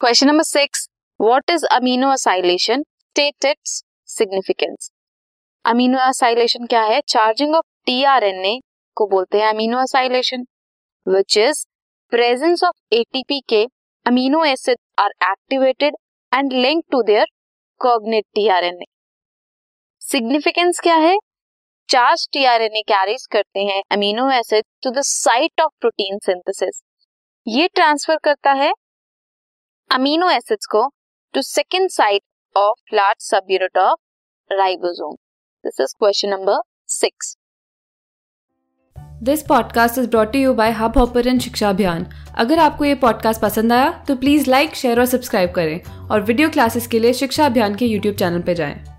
Question number six what is amino acylation state its significance amino acylation क्या है? Charging of tRNA को बोलते हैं amino acylation which is presence of ATP के amino acid are activated and link to their cognate tRNA significance क्या है? Charge tRNA carries करते हैं amino acid to the site of protein synthesis ये transfer करता है अमीनो एसिड्स को to second site of large subunit of ribosome this is question number six this podcast is brought you by Hubhopper शिक्षा अभियान अगर आपको ये podcast पसंद आया तो प्लीज़ लाइक शेयर और सब्सक्राइब करें और वीडियो क्लासेस के लिए शिक्षा अभियान के यूट्यूब चैनल पर जाएँ।